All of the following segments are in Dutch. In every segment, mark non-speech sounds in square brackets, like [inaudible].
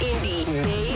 Indie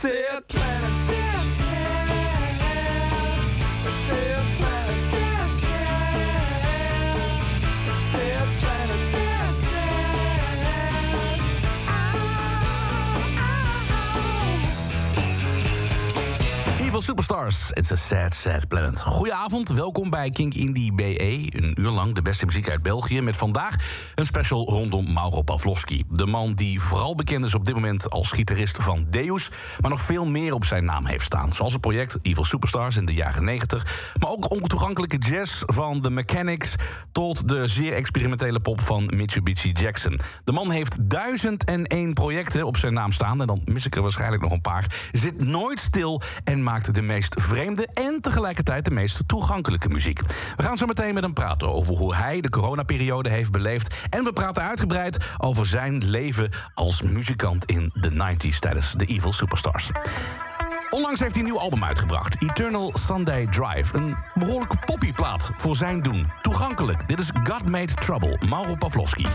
sad Superstars, it's a sad, sad planet. Goedenavond, welkom bij Kink Indie BE. Een uur lang de beste muziek uit België... met vandaag een special rondom Mauro Pavlovski. De man die vooral bekend is op dit moment als gitarist van Deus... maar nog veel meer op zijn naam heeft staan. Zoals het project Evil Superstars in de jaren 90... maar ook ontoegankelijke jazz van The Mechanics... tot de zeer experimentele pop van Mitsubishi Jackson. De man heeft duizend en één projecten op zijn naam staan... en dan mis ik er waarschijnlijk nog een paar. Zit nooit stil en maakt de meest vreemde... en tegelijkertijd de meest toegankelijke muziek. We gaan zo meteen met hem praten over hoe hij de coronaperiode heeft beleefd... en we praten uitgebreid over zijn leven als muzikant in de 90s... tijdens de Evil Superstars. Onlangs heeft hij een nieuw album uitgebracht, Eternal Sunday Drive. Een behoorlijke poppyplaat voor zijn doen. Toegankelijk. Dit is God Made Trouble, Mauro Pavlovski.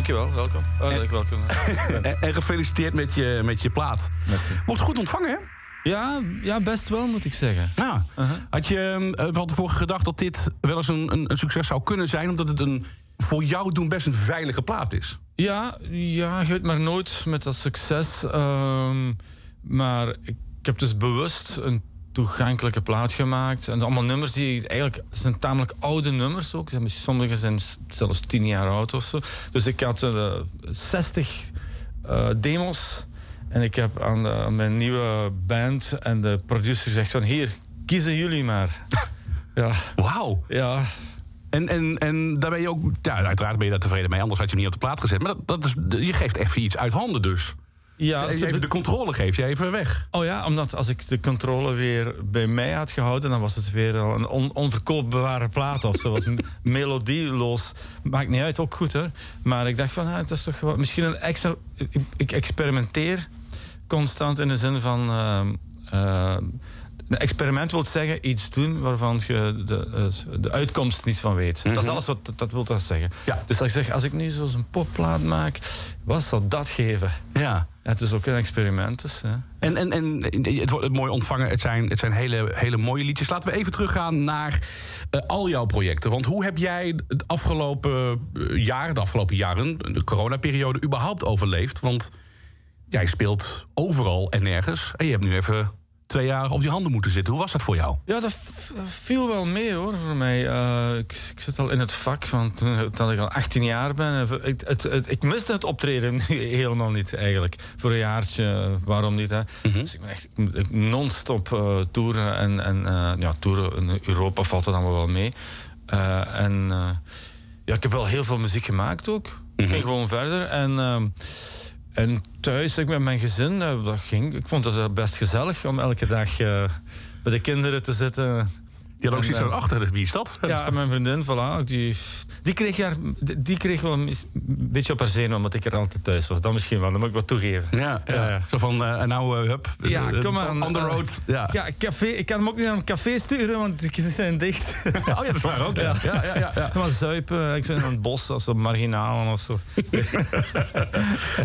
Dankjewel, welkom. Oh, ik welkom. [laughs] En, en gefeliciteerd met je, met je plaat. Merci. Wordt goed ontvangen, hè? ja, ja, best wel moet ik zeggen. Ja. Uh-huh. Had je uh, van tevoren gedacht dat dit wel eens een, een, een succes zou kunnen zijn... omdat het een voor jou doen best een veilige plaat is? Ja, ja, je weet maar nooit met dat succes. ehm, maar ik, ik heb dus bewust een toegankelijke plaat gemaakt. En allemaal nummers die eigenlijk zijn tamelijk oude nummers ook. Sommige zijn zelfs tien jaar oud of zo. Dus ik had eh 60 eh, demos. En ik heb aan, de- aan mijn nieuwe band en de producer gezegd van... Hier, kiezen jullie maar. [laughs] ja, Wauw. ja, En, en, en daar ben je ook... Ja, uiteraard ben je daar tevreden mee, anders had je hem niet op de plaat gezet. Maar dat, dat is, je geeft even iets uit handen dus. Ja. even de controle geef je even weg. Oh ja, omdat als ik de controle weer bij mij had gehouden, dan was het weer al een on onverkoopbare plaat of zo. was [laughs] melodieloos. Maakt niet uit, ook goed hoor. Maar ik dacht van, ah, het is toch gewoon, misschien een extra. Ik, ik experimenteer constant in de zin van. ehm, eh, een experiment wil zeggen iets doen waarvan je de, de uitkomst niet van weet. Dat is alles wat dat, dat wil dat zeggen. Ja. Dus als ik zeg, als ik nu zo'n popplaat maak, wat zal dat geven? Ja. Het is ook een experiment. Dus. En, en, en het wordt mooi ontvangen. Het zijn, het zijn hele, hele mooie liedjes. Laten we even teruggaan naar eh, al jouw projecten. Want hoe heb jij het afgelopen eh, jaar, de afgelopen jaren, de coronaperiode, überhaupt overleefd? Want jij speelt overal en nergens. En je hebt nu even twee jaar op je handen moeten zitten. Hoe was dat voor jou? Ja, dat viel wel mee hoor voor mij. Eh, ik, ik zit al in het vak van dat ik al 18 jaar ben. En Ik, het, het, ik miste het optreden [laughs] helemaal niet eigenlijk. Voor een jaartje, eh, waarom niet? Hè? Dus ik ben echt non-stop eh, toeren. En, en ja, toeren in Europa valt er dan wel mee. En ja, ik heb wel heel veel muziek gemaakt ook. Ik ging gewoon verder. En, ehm, en thuis, ik met mijn gezin, eh, dat ging. Ik vond het best gezellig om elke dag eh, bij de kinderen te zitten. Had ook zoiets van eh, achter. Wie is dat? Ja, mijn vriendin, voilà, die, die, kreeg haar, die, kreeg wel een een beetje op haar zenuwen, omdat ik er altijd thuis was. Dat misschien wel, dat moet ik wat toegeven. Ja, ja. Ja, ja. Zo van, eh, en nou, eh, hup. Ja, eh, kom aan. On the road. Ja. Ja, café, ik kan hem ook niet naar een café sturen, want ze zijn dicht. [laughs] Oh ja, dat is waar ook. Ja. Ja, ja, ja, ja. Maar zuipen, ik zit in het bos, of zo, marginalen of zo. [laughs]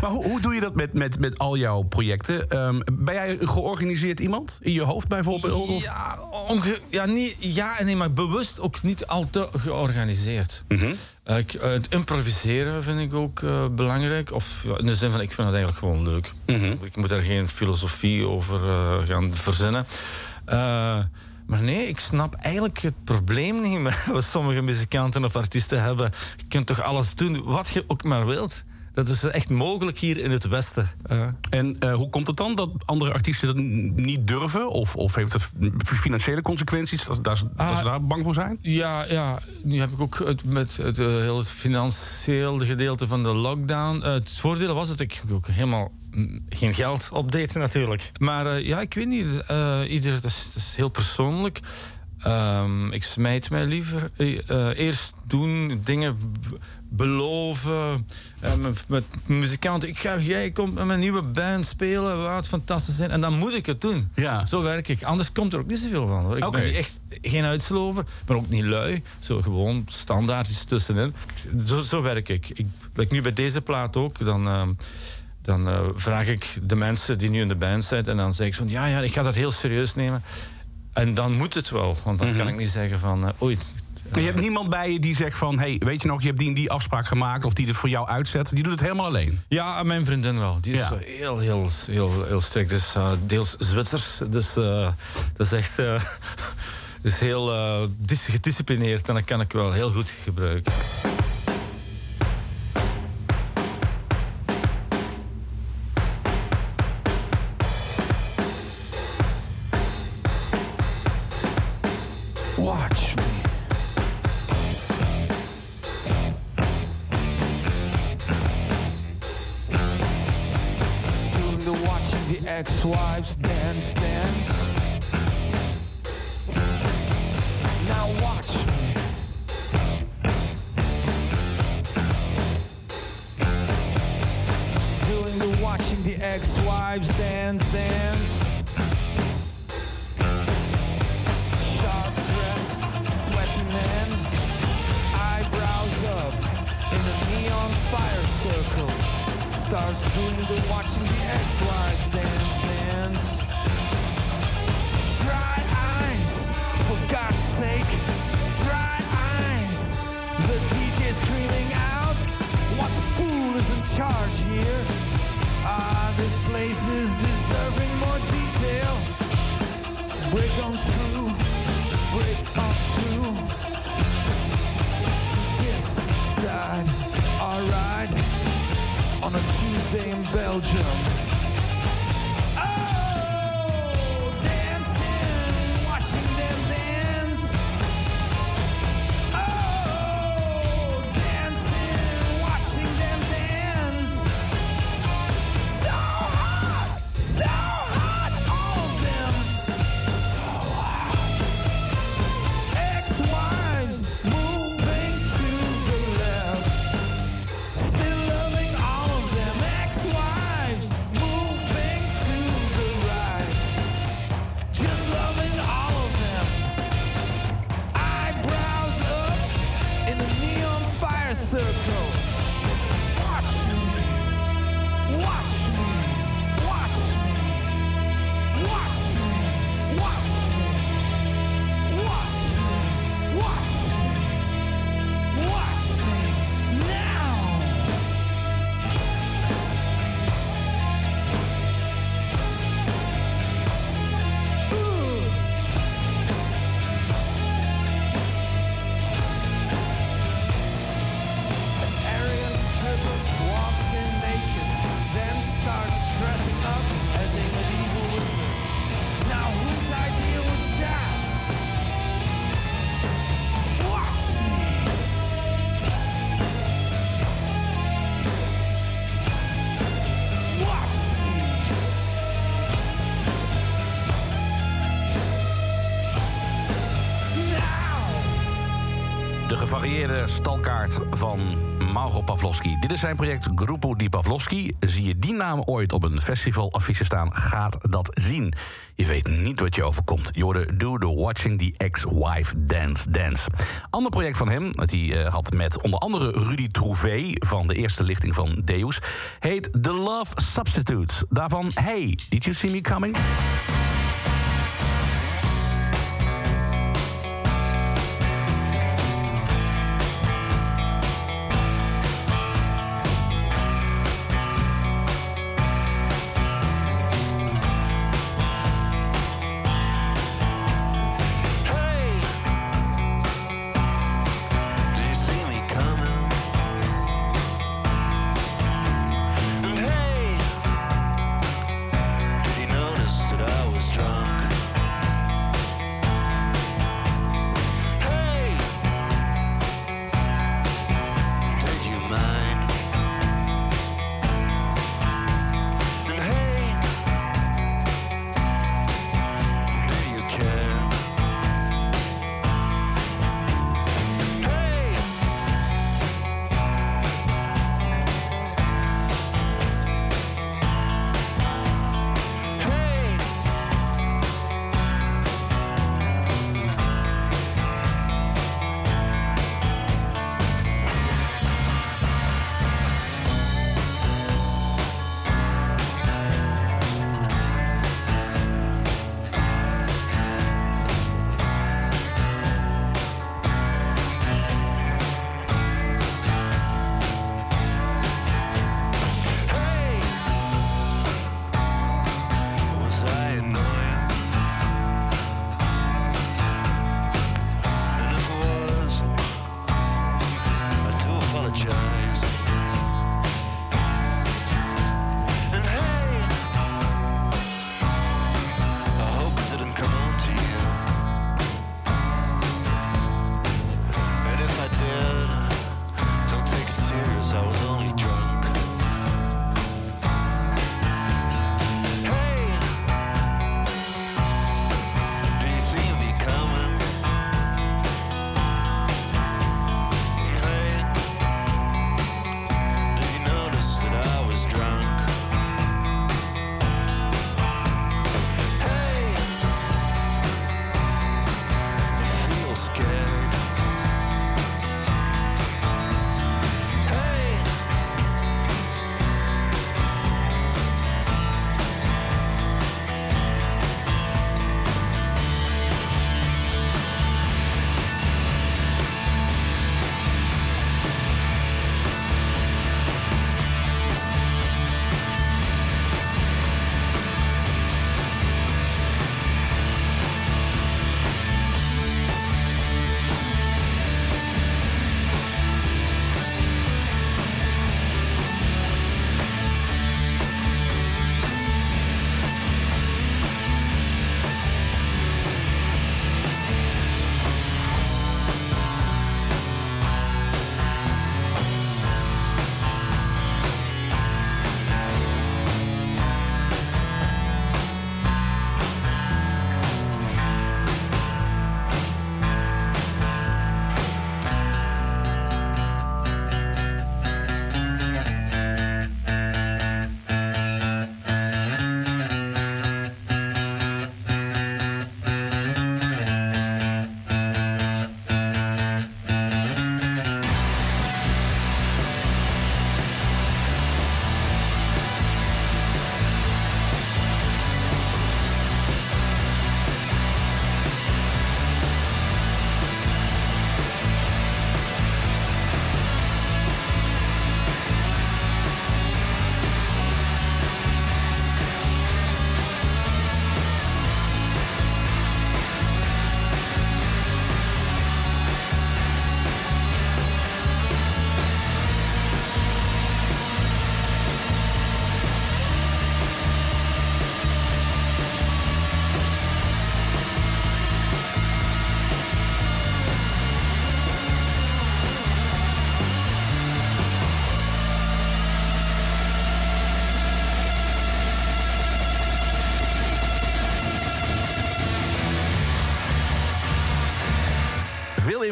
Maar hoe, hoe doe je dat met, met, met al jouw projecten? Ehm, ben jij een georganiseerd iemand? In je hoofd bijvoorbeeld? Ja, onge- ja, niet, ja en nee, maar bewust ook niet al te georganiseerd. Mhm. Eh, ik, eh, het improviseren vind ik ook eh, belangrijk. Of ja, in de zin van, ik vind het eigenlijk gewoon leuk. Mhm. Ik moet daar geen filosofie over gaan verzinnen. Maar nee, ik snap eigenlijk het probleem niet met [laughs] wat sommige muzikanten of artiesten hebben. Je kunt toch alles doen wat je ook maar wilt. Dat is echt mogelijk hier in het Westen. Eh, En eh, hoe komt het dan dat andere artiesten dat niet durven? Of, of heeft het financiële consequenties? Dat, dat, ze- dat Ah. ze daar bang voor zijn? Ja, ja, nu heb ik ook het, met het uh, heel het financieel gedeelte van de lockdown. Uh, het voordeel was dat ik ook helemaal geen geld opdeed natuurlijk. Maar ja, ik weet niet. Ieder, is, het is heel persoonlijk. Ehm, ik smijt mij liever. Eh, eerst doen, dingen beloven. Eh, met, met muzikanten. Ik ga, jij komt met mijn nieuwe band spelen. Wat fantastisch zijn. En dan moet ik het doen. Ja. Zo werk ik. Anders komt er ook niet zoveel van. Hoor. Ik Oké. ben echt geen uitslover, maar ook niet lui. Zo gewoon standaard iets tussenin. Zo, zo werk ik. ik. like Nu bij deze plaat ook. Dan, ehm, dan eh, vraag ik de mensen die nu in de band zijn. En dan zeg ik van ja, ja, ik ga dat heel serieus nemen. En dan moet het wel. Want dan kan ik niet zeggen van eh, oei. Je hebt niemand bij je die zegt van... hey, weet je nog, je hebt die en die afspraak gemaakt... of die het voor jou uitzet. Die doet het helemaal alleen. Ja, mijn vriendin wel. Die is Ja. heel, heel, heel, heel strikt. Dus eh, deels Zwitsers. Dus eh, dat is echt eh, [laughs] is heel eh, dis- gedisciplineerd. En dat kan ik wel heel goed gebruiken. someday in Belgium. Van Mauro Pavlovski. Dit is zijn project Grupo di Pavlovski. Zie je die naam ooit op een festivalaffiche staan, gaat dat zien. Je weet niet wat je overkomt. Je Do the Watching the Ex-Wife Dance Dance. Ander project van hem, dat hij eh, had met onder andere Rudy Trouvé... van de eerste lichting van Deus, heet The Love Substitutes. Daarvan, Hey, did you see me coming?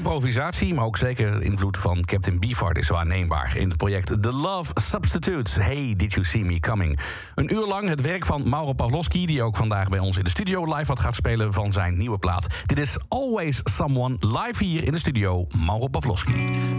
Improvisatie, maar ook zeker invloed van Captain Beefheart is waarneembaar in het project The Love Substitutes. Hey, did you see me coming? Een uur lang het werk van Mauro Pavlovski, die ook vandaag bij ons in de studio live had gaat spelen van zijn nieuwe plaat. Dit is Always Someone live hier in de studio, Mauro Pavlovski.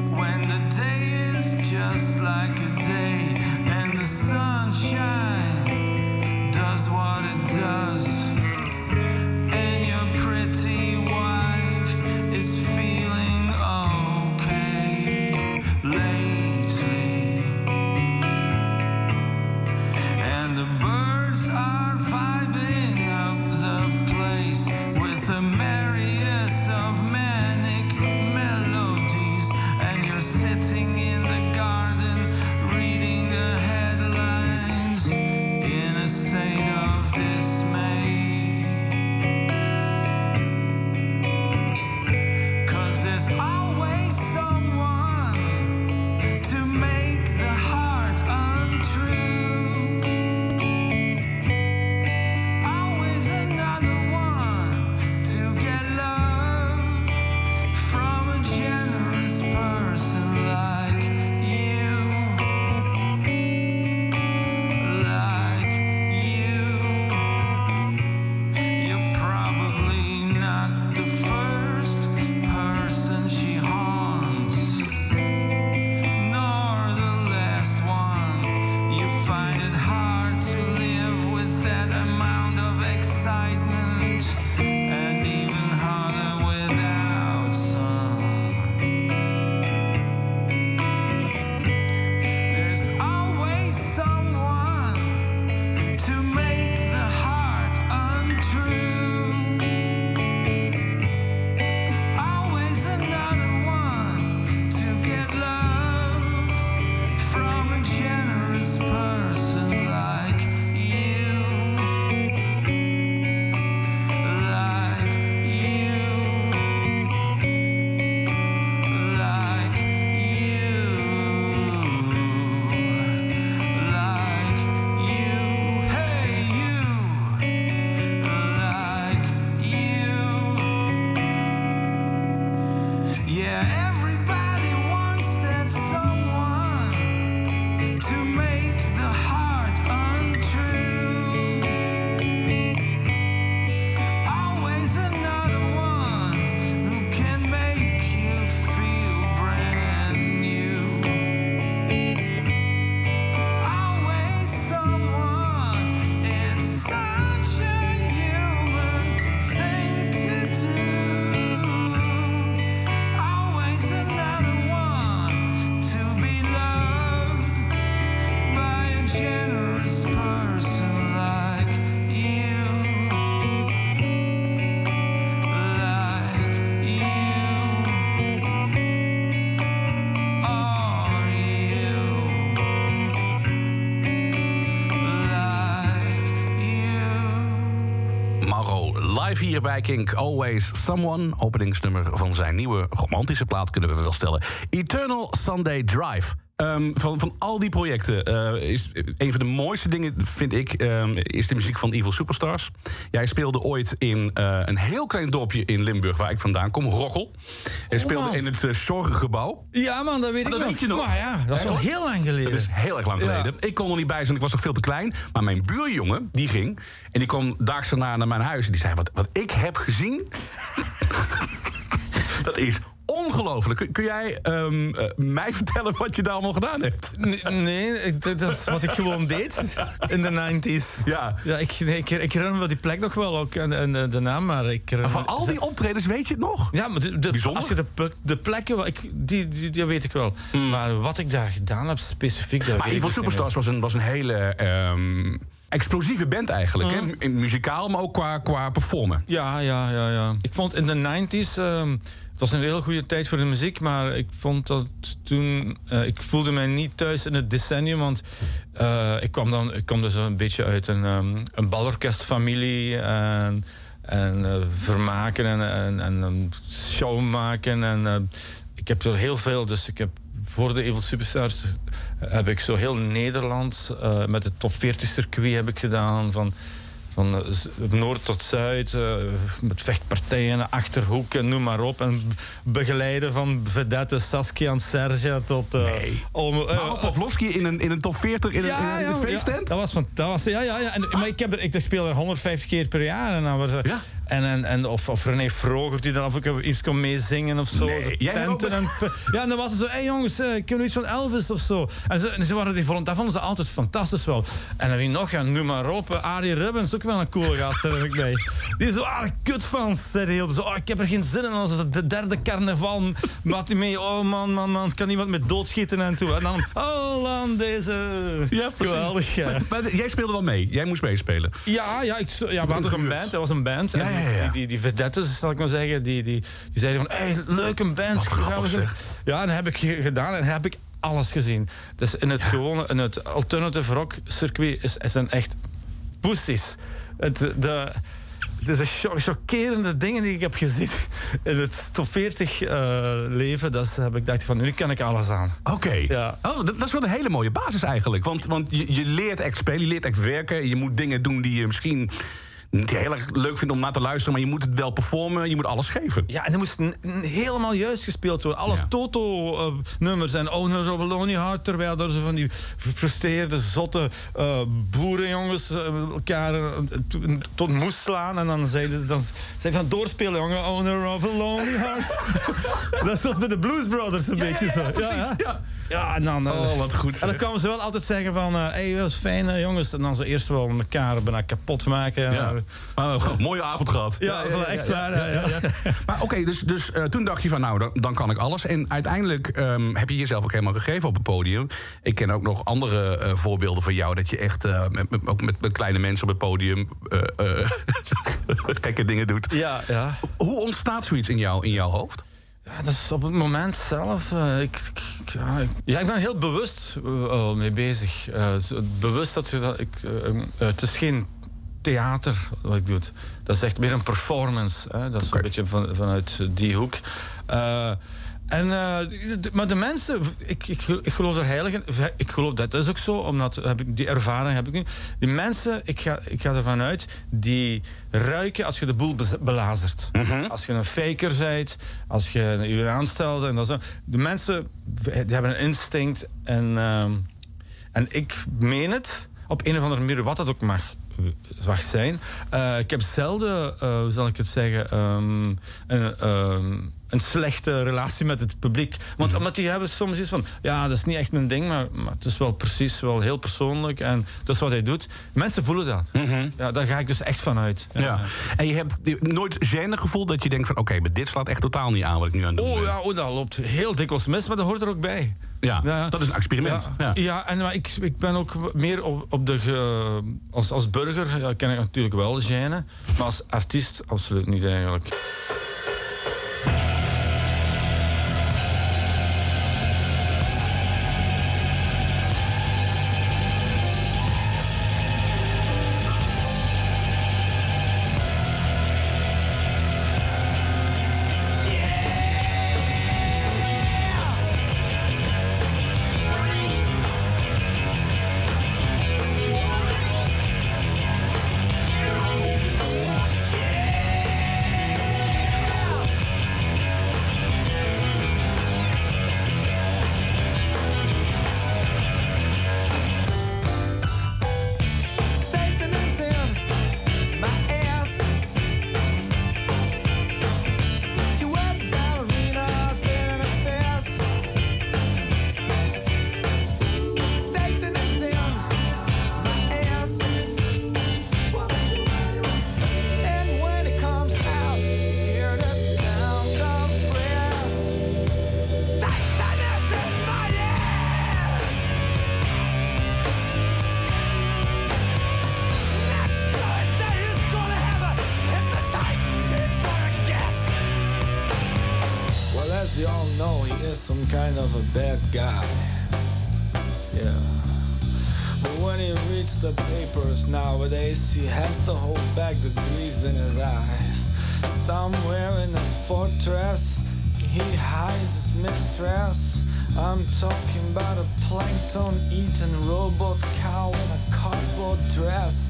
Hier bij Kink. Always Someone. Openingsnummer van zijn nieuwe romantische plaat kunnen we wel stellen. Eternal Sunday Drive. Ehm, van, van al die projecten eh, is een van de mooiste dingen, vind ik, ehm, is de muziek van Evil Superstars. Jij speelde ooit in eh, een heel klein dorpje in Limburg, waar ik vandaan kom, Roggel. Hij speelde man. in het uh, Zorgengebouw. Ja, man, dat weet Maar ik dat nog. weet je nog? Maar ja, dat is al heel lang geleden. Dat is heel erg lang Ja. geleden. Ik kon er niet bij zijn, ik was nog veel te klein. Maar mijn buurjongen, die ging. En die kwam daags daarna naar mijn huis. En die zei, wat, wat ik heb gezien... [laughs] dat is ongelooflijk. Kun, jij ehm, eh, mij [laughs] vertellen wat je daar allemaal gedaan hebt? Nee, dat is wat ik gewoon deed in de 90s. Ja. Ja, ik, nee, ik, ik herinner me die plek nog wel ook en, en de, naam, maar ik herinner Van al die optredens weet je het nog? Ja, maar de, de- Bijzonder. als je de, de plekken, wel- ik, die, die, die weet ik wel. Maar wat ik daar gedaan heb specifiek, Maar Evil Superstars was een, was een hele ehm, explosieve band eigenlijk. Hè? In muzikaal, maar ook qua, qua performen. Ja, ja, ja, ja. Ik vond in de 90s, ehm, het was een hele goede tijd voor de muziek, maar ik vond dat toen, eh, ik voelde mij niet thuis in het decennium, want eh, ik kwam dan, ik kwam dus een beetje uit een, ehm, een balorkestfamilie en, en eh, vermaken en, en, een show maken en ik heb er heel veel, dus ik heb voor de Evil Superstars heb ik zo heel Nederland met het top 40 circuit heb ik gedaan van van eh, noord tot zuid, eh, met vechtpartijen, achterhoeken, noem maar op. En begeleiden van vedette Saskia en Serge tot... eh, Nee. om, Pavlovski in een, in een top 40 in een, in een, feesttent? dat was van, dat was, ja, ja, ja. En, maar ik, heb er, ik speel er 150 keer per jaar. En dan was, Ja. En, en, en, of, of René Vroger die dan af en toe iets kon meezingen of zo. Nee, tenten en, ja, en dan was het zo, hé hey jongens, eh, kunnen we iets van Elvis of zo? En ze, en ze waren die dat vonden ze altijd fantastisch wel. En dan wie nog, ja, noem maar op, eh, Arie Rubbens, ook wel een cool gast, heb ik bij. Die zo, ah, kut van. Zo, oh, ik heb er geen zin in als het de derde carnaval. Maat hij mee, oh man, man, man, kan iemand met doodschieten en toe. En dan, oh. Ja, precies. Geweldig, ja. Maar, maar jij speelde dan mee. Jij moest meespelen. Ja, ja, ik, ja we hadden een band. Dat was een band. Ja, En ja, ja. Die, die, vedettes, zal ik maar zeggen, die, die, die zeiden van... Hey, leuk een band. Wat grappig, zeg. Ja, en dat heb ik ge- gedaan en heb ik alles gezien. Dus in het gewone, in het alternative rock circuit is, is een echt pussies. Het, de, het is een cho- chockerende dingen die ik heb gezien [laughs] in het top 40 eh, leven. Dat is, heb ik dacht van, nu kan ik alles aan. Oké. Ja. Oh, dat, dat is wel een hele mooie basis eigenlijk. Want, want je, je leert echt spelen, je leert echt werken. Je moet dingen doen die je misschien niet heel erg leuk vindt om naar te luisteren... maar je moet het wel performen, je moet alles geven. Ja, en er moest helemaal juist gespeeld worden. Alle Ja. Toto-nummers en Owners of a Lonely Heart... terwijl er zo van die gefrustreerde, zotte eh, boerenjongens eh, elkaar eh, to- tot moest slaan. En dan zeiden ze dan, zeiden van doorspelen, jongen. Owner of a Lonely Heart. [laughs] Dat is zoals bij de Blues Brothers een beetje zo. precies. Ja. En dan... eh, Oh, wat goed, En dan kwamen ze wel altijd zeggen van... Hé, hey, dat is fijn, eh, jongens. En dan zo eerst wel elkaar bijna kapot maken. Ja. Oh, mooie avond gehad. Ja, echt waar. ja, ja, ja. Maar oké, dus, dus eh, toen dacht je van nou, dan, dan kan ik alles. En uiteindelijk ehm, heb je jezelf ook helemaal gegeven op het podium. Ik ken ook nog andere eh, voorbeelden van jou. Dat je echt eh, met, met- ook met, met kleine mensen op het podium eh, eh, [laughs] gekke dingen doet. ja, ja. Hoe ontstaat zoiets in, jou, in jouw hoofd? Ja, dat is op het moment zelf. eh, ik, ik- ja, ik, ja, ik ben heel bewust eh, mee bezig. Eh, bewust dat je dat. Ik, het is geen theater wat ik doe. Dat is echt meer een performance. Hè? Dat is een beetje van, vanuit die hoek. En, eh, de- maar de mensen, ik, ik, ik geloof er heilig in. Ik geloof dat is ook zo, omdat heb ik, die ervaring heb ik nu. Die mensen, ik ga, ik ga ervan uit, die ruiken als je de boel bez- belazert. Als je een faker bent, als je je aanstelt en dat zo. De mensen die hebben een instinct en, ehm, en ik meen het op een of andere manier, wat dat ook mag, mag zijn. Eh, ik heb zelden, eh, hoe zal ik het zeggen, ehm, een, ehm, een slechte relatie met het publiek. Want omdat die hebben soms iets van, ja, dat is niet echt mijn ding, maar, maar het is wel precies, wel heel persoonlijk en dat is wat hij doet. Mensen voelen dat. Ja, daar ga ik dus echt van uit. Ja. En je hebt nooit gêne gevoeld dat je denkt van... oké, maar dit slaat echt totaal niet aan wat ik nu aan het doen Oh ben. ja, oh, dat loopt heel dikwijls mis, maar dat hoort er ook bij. Ja, dat is een experiment. Ja, Ja. ja. en maar ik, ik ben ook meer op, op de. ge- als, als burger ja, ken ik natuurlijk wel gêne. Maar als artiest absoluut niet eigenlijk. Guy. Yeah. But when he reads the papers nowadays, he has to hold back the grease in his eyes. Somewhere in a fortress, he hides his mistress. I'm talking about a plankton eating robot cow in a cardboard dress.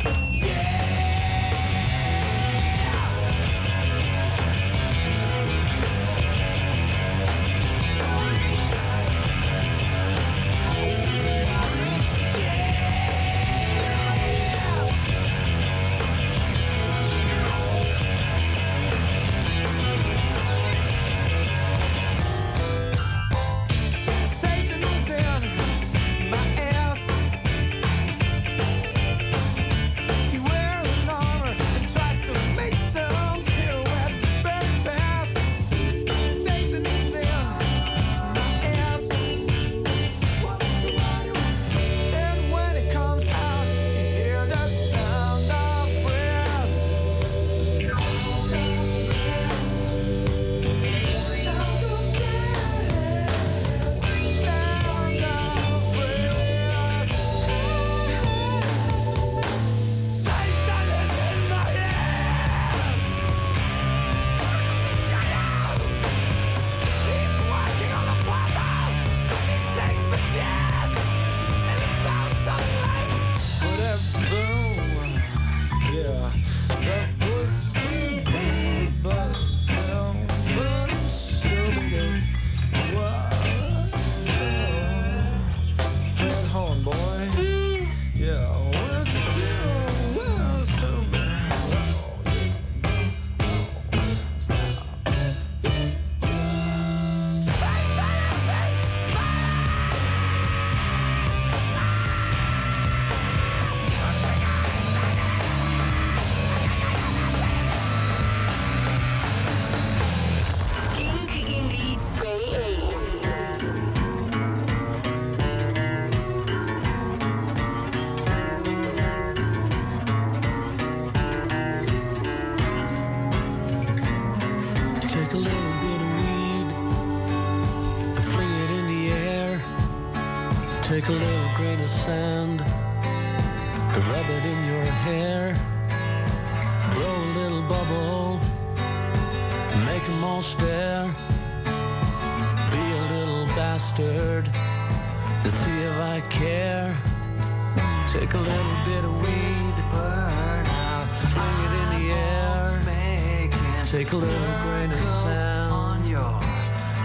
Take a little grain of sand on your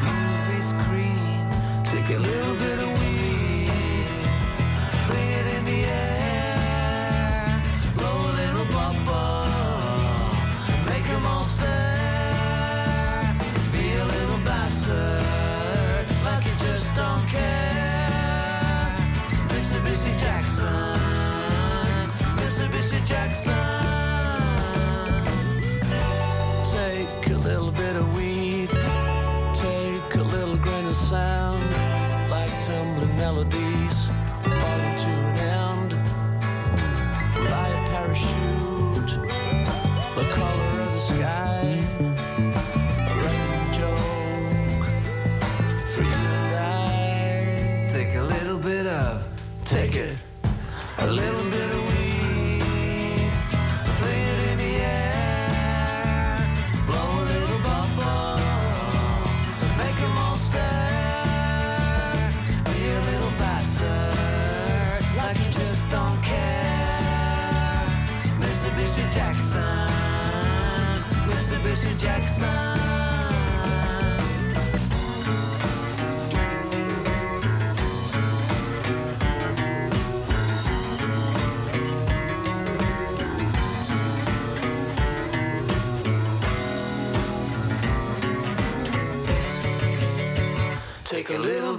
movie screen. Take a little bit of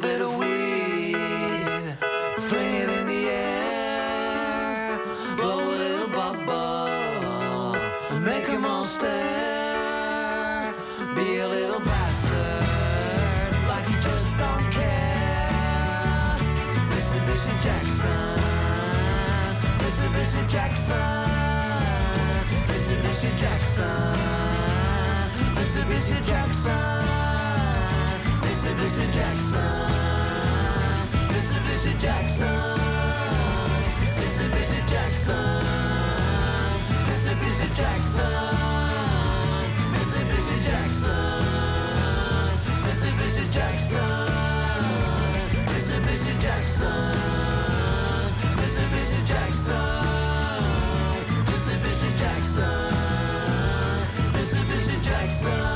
bit of weed, fling it in the air, blow a little bubble, make 'em all stare. Be a little bastard, like you just don't care. Mitsubishi Jackson, Mitsubishi Jackson, Mitsubishi Jackson, Mitsubishi Jackson. Mitsubishi Jackson, Mitsubishi Jackson, Mitsubishi Jackson, Mitsubishi Jackson, Mitsubishi Jackson, Mitsubishi Jackson, Mitsubishi Jackson, Mitsubishi Jackson, Mitsubishi Jackson, Mitsubishi Jackson.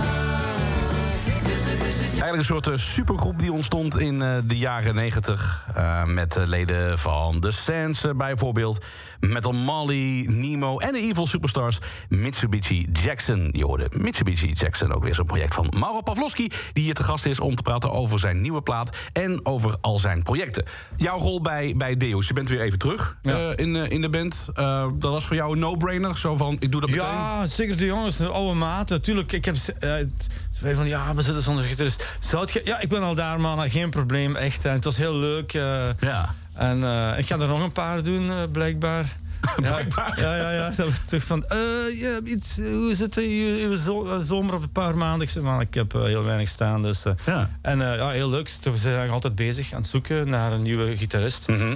Eigenlijk een soort eh, supergroep die ontstond in eh, de jaren 90. eh, met leden van The Sands bijvoorbeeld. Metal Molly, Nemo en de Evil Superstars Mitsubishi Jackson. Je hoorde Mitsubishi Jackson, ook weer zo'n project van Mauro Pavlovski... die hier te gast is om te praten over zijn nieuwe plaat... en over al zijn projecten. Jouw rol bij, bij Deus, je bent weer even terug Ja. in, in de band. Dat was voor jou een no-brainer? Zo van, ik doe dat meteen? Ja, zeker de jongens, de oude maat. Natuurlijk, ik heb het- twee van ja, we zitten zonder gitarist. Zou het ge- ja, ik ben al daar, man. Geen probleem, echt. En het was heel leuk. eh, Ja. En eh, ik ga er nog een paar doen, eh, blijkbaar. [laughs] Blijkbaar. Ja, ja, ja. We terug van, ja, iets, hoe is het in je- zomer of een paar maanden? Ik zei, man, ik heb heel weinig staan. Dus. Ja. En ja, heel leuk. We zijn altijd bezig aan het zoeken naar een nieuwe gitarist. Mhm.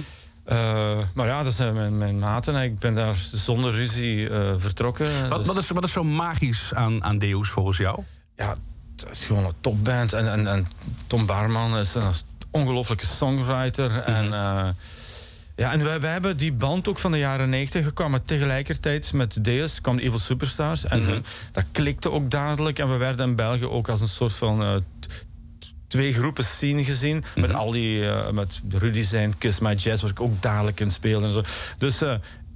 Maar ja, dat zijn mijn, mijn maten. en Ik ben daar zonder ruzie vertrokken. Wat, Dus- wat, is, wat is zo magisch aan, aan Deus volgens jou? ja, het is gewoon een topband. En, en, en Tom Barman is een ongelofelijke songwriter. En, eh, ja, en wij, wij hebben die band ook van de jaren 90 gekomen. Tegelijkertijd met Deus kwam de Evil Superstars. En eh, dat klikte ook dadelijk. En we werden in België ook als een soort van... eh, Twee groepen scene gezien. Met al die. met Rudy zijn, Kiss My Jazz, waar ik ook dadelijk in speelde en zo. Dus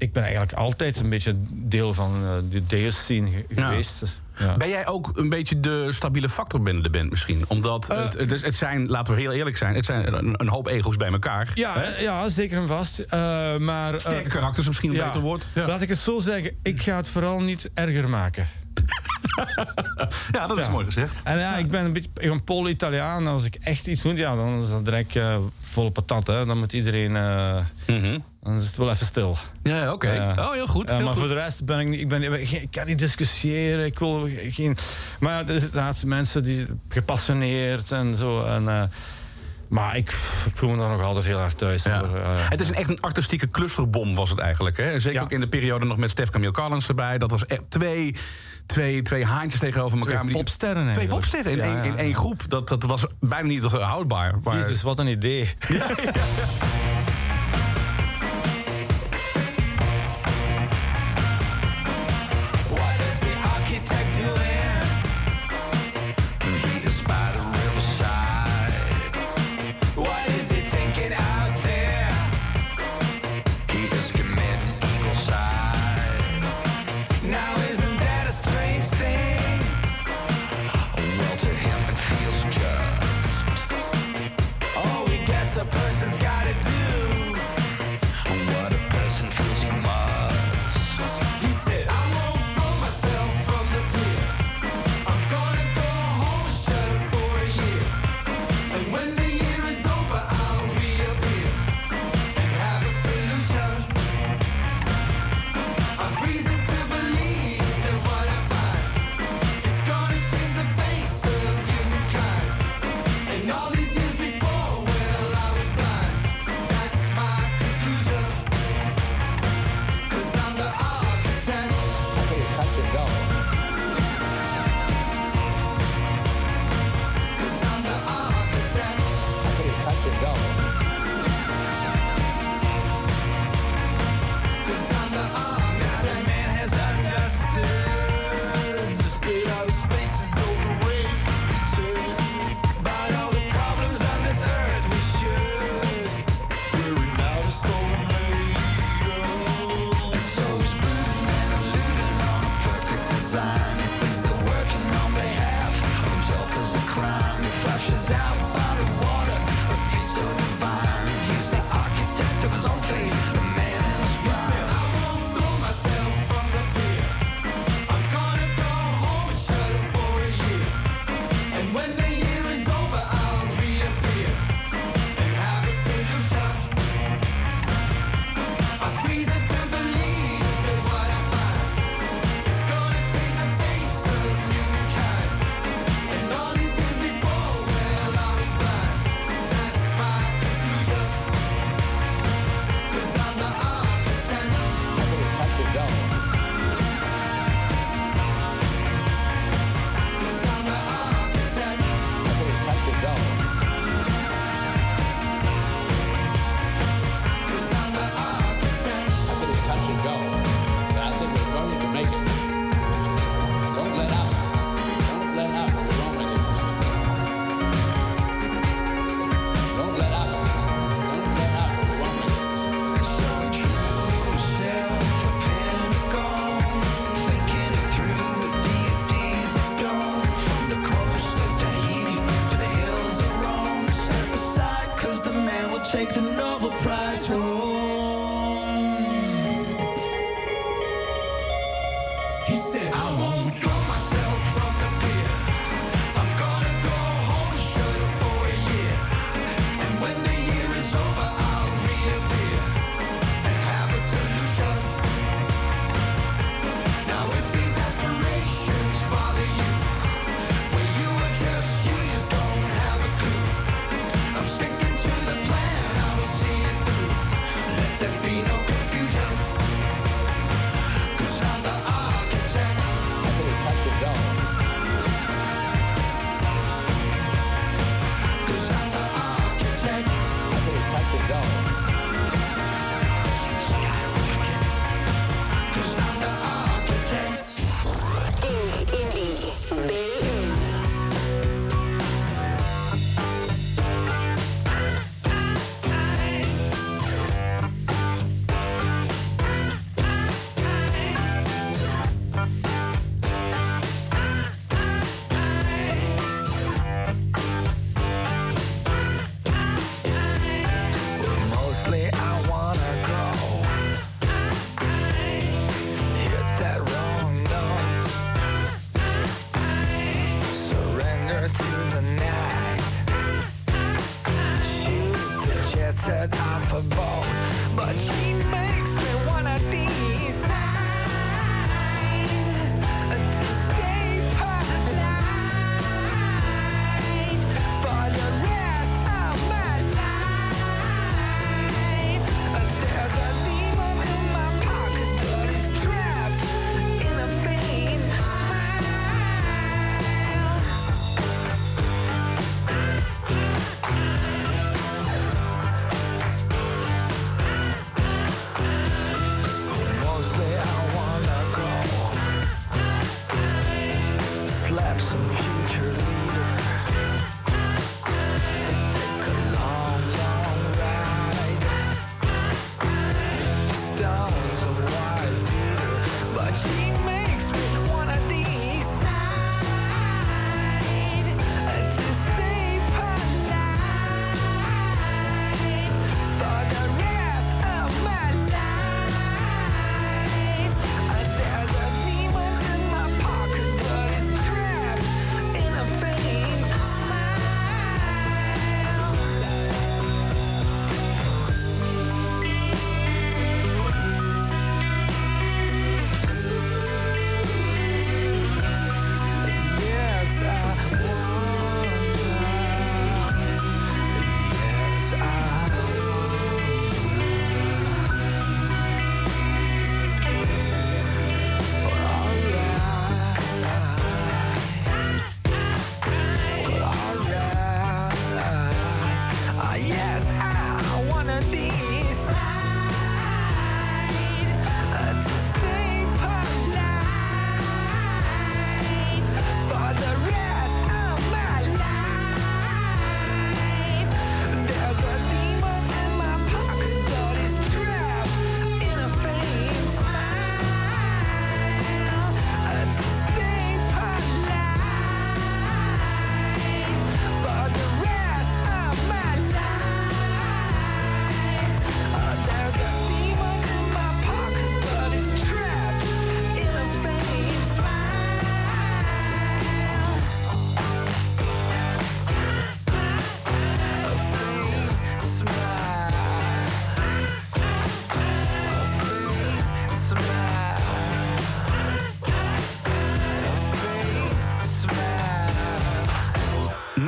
ik ben eigenlijk altijd een beetje deel van eh, de Deus scene ge- Ja. geweest. Dus, ja. Ben jij ook een beetje de stabiele factor binnen de band misschien? Omdat Eh. het, het, zijn, laten we heel eerlijk zijn, het zijn een, een hoop ego's bij elkaar. Ja, Hè? eh, ja zeker en vast. Eh, maar, Sterke karakters misschien een ja. beter woord. Ja, Laat ik het zo zeggen, ik ga het vooral niet erger maken. [laughs] ja dat is mooi gezegd. En ja, ik ben een beetje een Pol-Italiaan. Als ik echt iets moet, ja, dan is dat direct eh, volle patat, hè, dan moet iedereen. Eh, mhm. Dan is het wel even stil. Ja, oké. Oh, heel goed. Eh, maar voor de rest ben ik niet. Ik, ben, ik kan niet discussiëren. Ik wil geen. Maar er zijn mensen die gepassioneerd en zo. En, eh, maar ik, ik, voel me dan nog altijd heel erg thuis. Ja. Het is een, echt een artistieke clusterbom was het eigenlijk. Hè? Zeker ook in de periode nog met Stef Camille Collins erbij. Dat was twee twee, twee haantjes tegenover elkaar. Twee popsterren. Twee popsterren in, één, in één groep. Dat, dat was bijna niet houdbaar. Maar... Jezus, wat een idee. [laughs]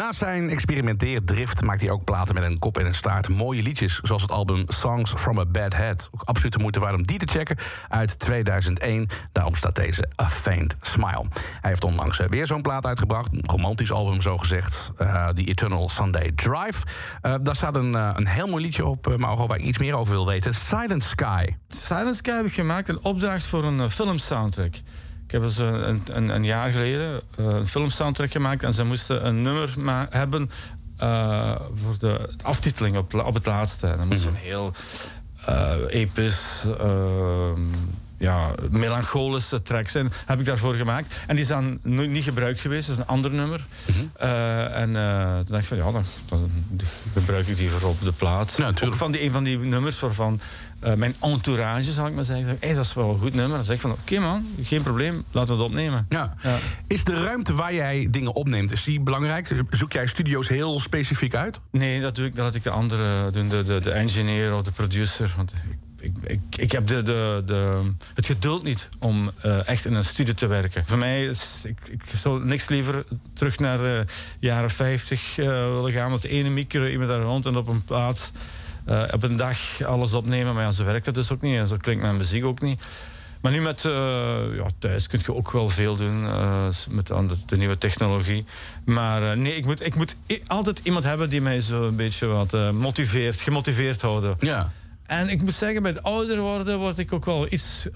Naast zijn experimenteerdrift maakt hij ook platen met een kop en een staart. Mooie liedjes, zoals het album Songs from a Bad Head. Ook absoluut de moeite waard om die te checken uit 2001. Daarom staat deze A Faint Smile. Hij heeft onlangs eh, weer zo'n plaat uitgebracht. Een romantisch album, zo gezegd. eh, The Eternal Sunday Drive. Eh, daar staat een, een heel mooi liedje op, uh, Mauro, waar ik iets meer over wil weten. Silent Sky. Silent Sky heb ik gemaakt, een opdracht voor een eh, filmsoundtrack. Ik heb dus een, een, een, jaar geleden eh, een filmsoundtrack gemaakt en ze moesten een nummer ma- hebben eh, voor de aftiteling op, op het laatste. En dat moest een heel eh, episch, eh, ja, melancholische track zijn. Heb ik daarvoor gemaakt. En die is dan niet gebruikt geweest, dat is een ander nummer. Eh, en toen dacht ik van ja, dan, dan gebruik ik die voor op de plaat. Ja. Ook van die, een van die nummers waarvan eh, mijn entourage, zal ik maar zeggen, hey, dat is wel een goed nummer. Dan zeg ik van oké man, geen probleem, laten we het opnemen. Ja. Ja. Is de ruimte waar jij dingen opneemt, is die belangrijk? Zoek jij studio's heel specifiek uit? Nee, dat doe ik, dat laat ik de anderen doen, de, de, de engineer of de producer. Want ik, ik, ik, heb de, de, de, het geduld niet om eh, echt in een studio te werken. Voor mij is, ik, ik zou niks liever terug naar de jaren 50 eh, willen gaan. Met de ene micro, iemand daar rond en op een plaat eh, op een dag alles opnemen. Maar ja, zo werkt dat dus ook niet. En zo klinkt mijn muziek ook niet. Maar nu met eh, ja, thuis kun je ook wel veel doen eh, met aan de, de nieuwe technologie. Maar nee, ik moet, ik moet altijd iemand hebben die mij zo een beetje wat motiveert, gemotiveerd houden. Ja. En ik moet zeggen, bij het ouder worden word ik ook wel iets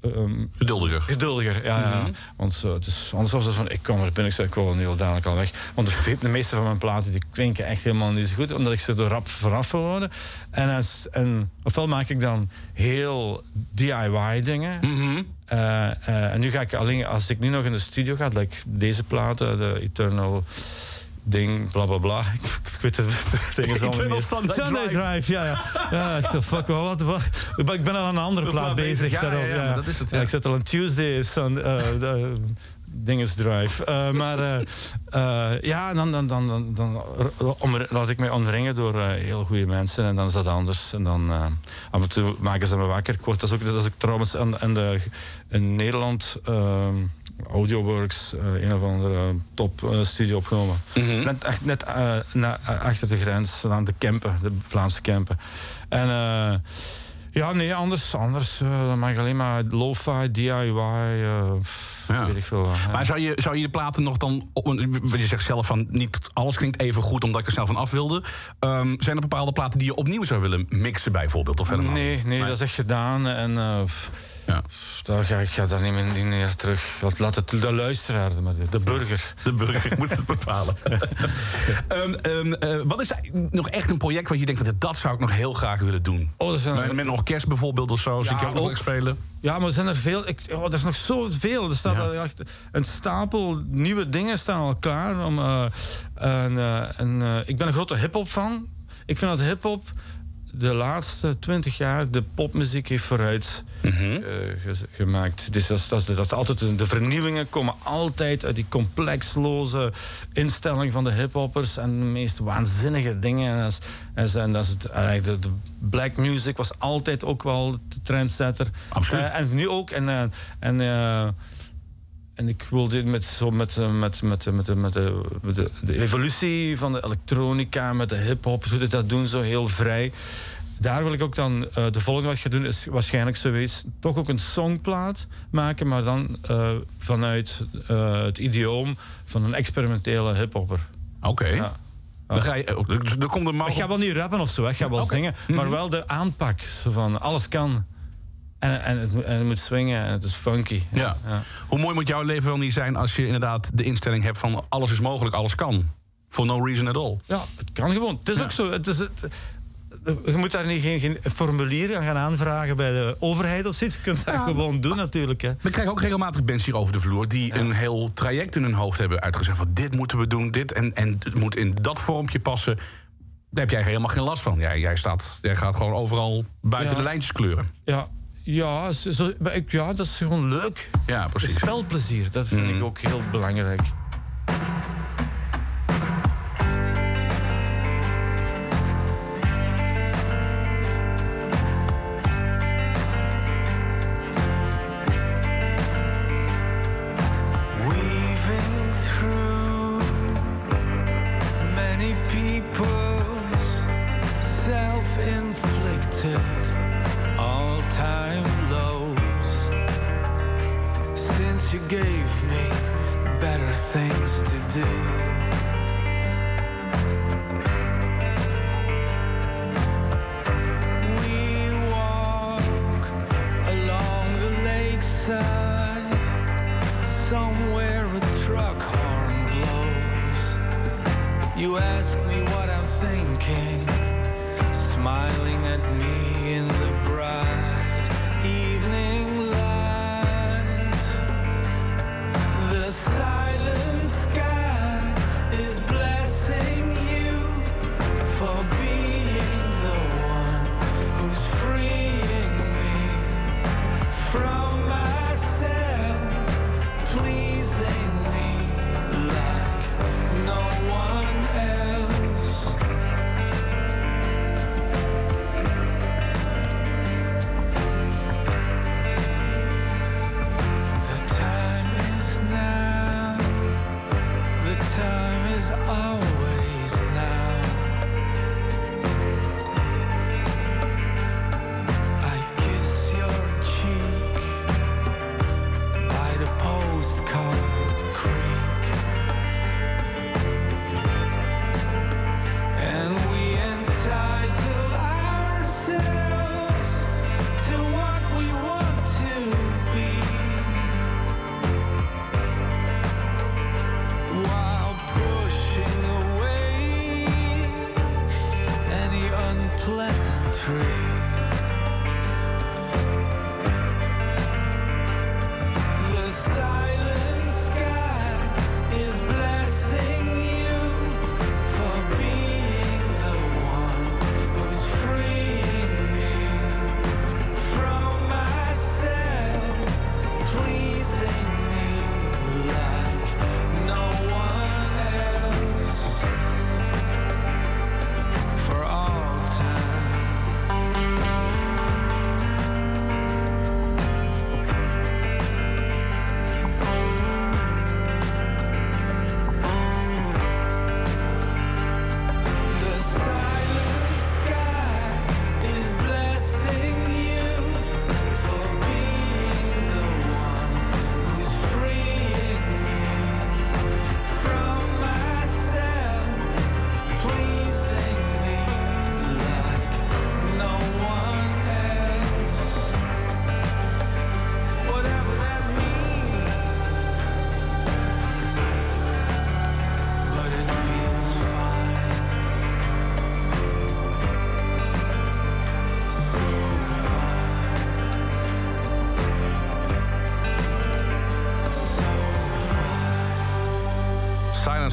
eh, eh, ehm, Geduldiger. geduldiger. Ja, ja. Want eh, het is, anders was het van, ik kom er binnen, ik zeg, ik wil nu al dadelijk al weg. Want de, de meeste van mijn platen die klinken echt helemaal niet zo goed, omdat ik ze er rap vanaf wil houden. En, als, en ofwel maak ik dan heel DIY dingen. Mhm. Eh, eh, en nu ga ik alleen, als ik nu nog in de studio ga, like deze platen, de Eternal ding, bla bla bla. [laughs] Ik, ik weet het, ding is allemaal niet. Sunday Sunday Drive. Drive, ja, ja. ja ik zeg, fuck, wat, wat, wat. Ik ben al aan een andere plaat bezig, ja, daarop, ja, dat is het, ja. Ik zet al een Tuesday, Sun, eh, de, dinges Drive. Eh, maar eh, eh, ja, dan, dan, dan, dan, dan om, laat ik mij omringen door heel goede mensen. En dan is dat anders. En dan af en toe maken ze me wakker. Ik word, dat, is ook, dat is ook trouwens aan, aan de, in Nederland... Audioworks, een of andere top eh, studio opgenomen. Net, echt, net na- achter de grens, aan de Kempen, de Vlaamse Kempen. En ja, nee, anders, anders dan mag ik alleen maar lo-fi, DIY, Ja. weet ik veel. Maar zou je, zou je de platen nog dan... op- je zegt zelf van niet alles klinkt even goed omdat ik er snel van af wilde. Ehm, zijn er bepaalde platen die je opnieuw zou willen mixen bijvoorbeeld? Of helemaal Nee, niet? nee, dat is echt gedaan. En eh, Ja. daar ga ik ga daar niet meer, niet meer terug. Laat, laat het de luisteraar, maar de, de burger. [laughs] De burger moet het bepalen. [laughs] Ehm, ehm, eh, wat is nog echt een project wat je denkt... dat zou ik nog heel graag willen doen? Oh, dat een- met, met een orkest bijvoorbeeld of zo. zie ik ook nog spelen? Ja, maar er zijn er veel. Ik, oh, er is nog zoveel. Er staat Ja. al echt een stapel nieuwe dingen staan al klaar. Om, eh, en, en, eh, ik ben een grote hip-hop fan. Ik vind dat hip-hop de laatste twintig jaar de popmuziek heeft vooruit Mhm. eh, ge- gemaakt. Dus dat, is- dat, altijd de vernieuwingen komen altijd uit die complexloze instelling van de hiphoppers en de meest waanzinnige dingen. En dat is, en dat is- het, eigenlijk de, de black music was altijd ook wel de trendsetter. Absoluut. Eh, en nu ook. En, eh, en, en ik wil dit met, zo met, eh, met, met, met, de- met, de, met de, de evolutie van de elektronica, met de hip-hop, zo dat dat doen, zo heel vrij. Daar wil ik ook dan, eh, de volgende wat ik ga doen, is waarschijnlijk zoiets, toch ook een songplaat maken, maar dan eh, vanuit eh, het idioom van een experimentele hip-hopper. Oké. Ja. Dan ga je, dus er komt een ik ga wel niet rappen of zo, ik ga wel zingen, maar wel de aanpak, van alles kan. En, en, het, moet- en het moet swingen en het is funky. Ja. Ja. Hoe mooi moet jouw leven wel niet zijn als je inderdaad de instelling hebt van alles is mogelijk, alles kan. For no reason at all. Ja, het kan gewoon. Het is Ja. ook zo. Het is, het, je moet daar niet geen, geen formulier aan gaan aanvragen bij de overheid of zoiets. Je kunt dat gewoon doen natuurlijk. Hè. We krijgen ook regelmatig mensen hier over de vloer die een heel traject in hun hoofd hebben uitgezet. Van dit moeten we doen, dit en, en het moet in dat vormpje passen. Daar heb jij helemaal geen last van. Jij, jij, staat, jij gaat gewoon overal buiten Ja. de lijntjes kleuren. Ja, ja, zo, zo- maar ik- ja, dat is gewoon leuk. Ja, precies. spelplezier, dat vind ik ook heel belangrijk.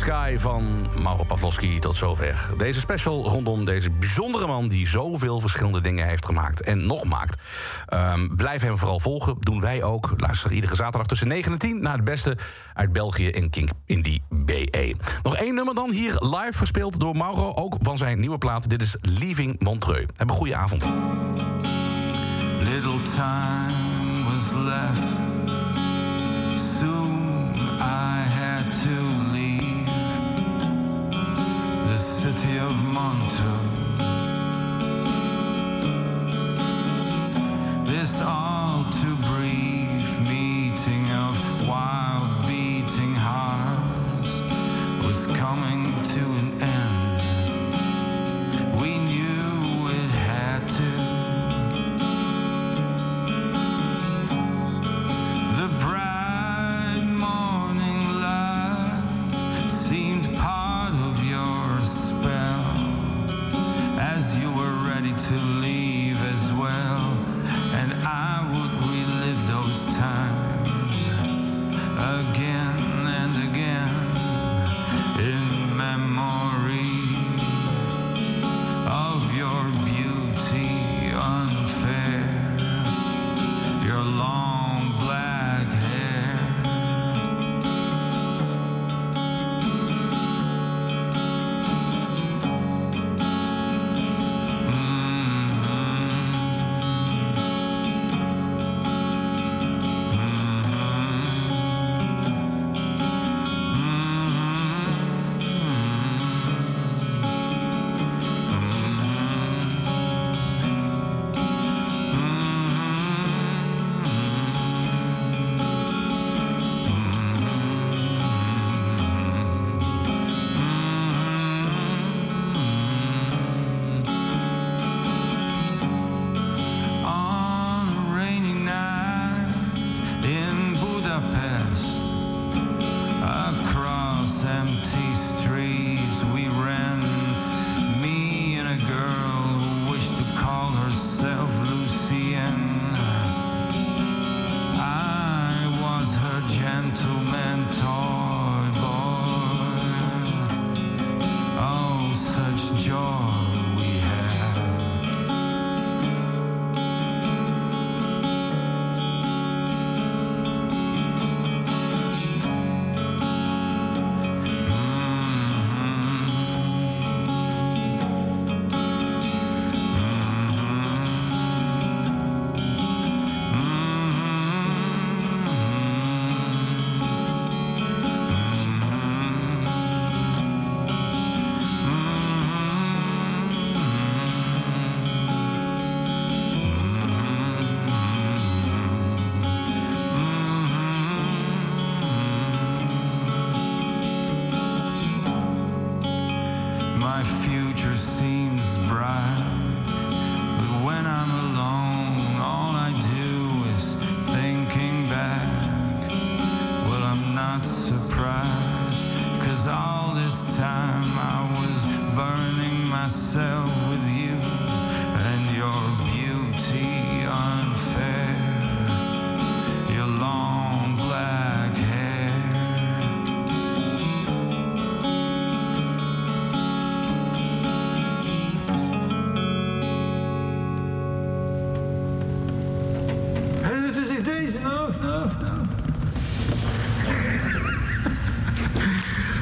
Sky van Mauro Pavloski Tot zover deze special rondom deze bijzondere man... die zoveel verschillende dingen heeft gemaakt en nog maakt. Ehm, blijf hem vooral volgen. Doen wij ook. Luister iedere zaterdag tussen 9 en 10... naar het beste uit België en Kink in die BE. Nog één nummer dan hier live gespeeld door Mauro. Ook van zijn nieuwe plaat. Dit is Leaving Montreux. Heb een goede avond. Little time was left city of Montreux. This all to breathe.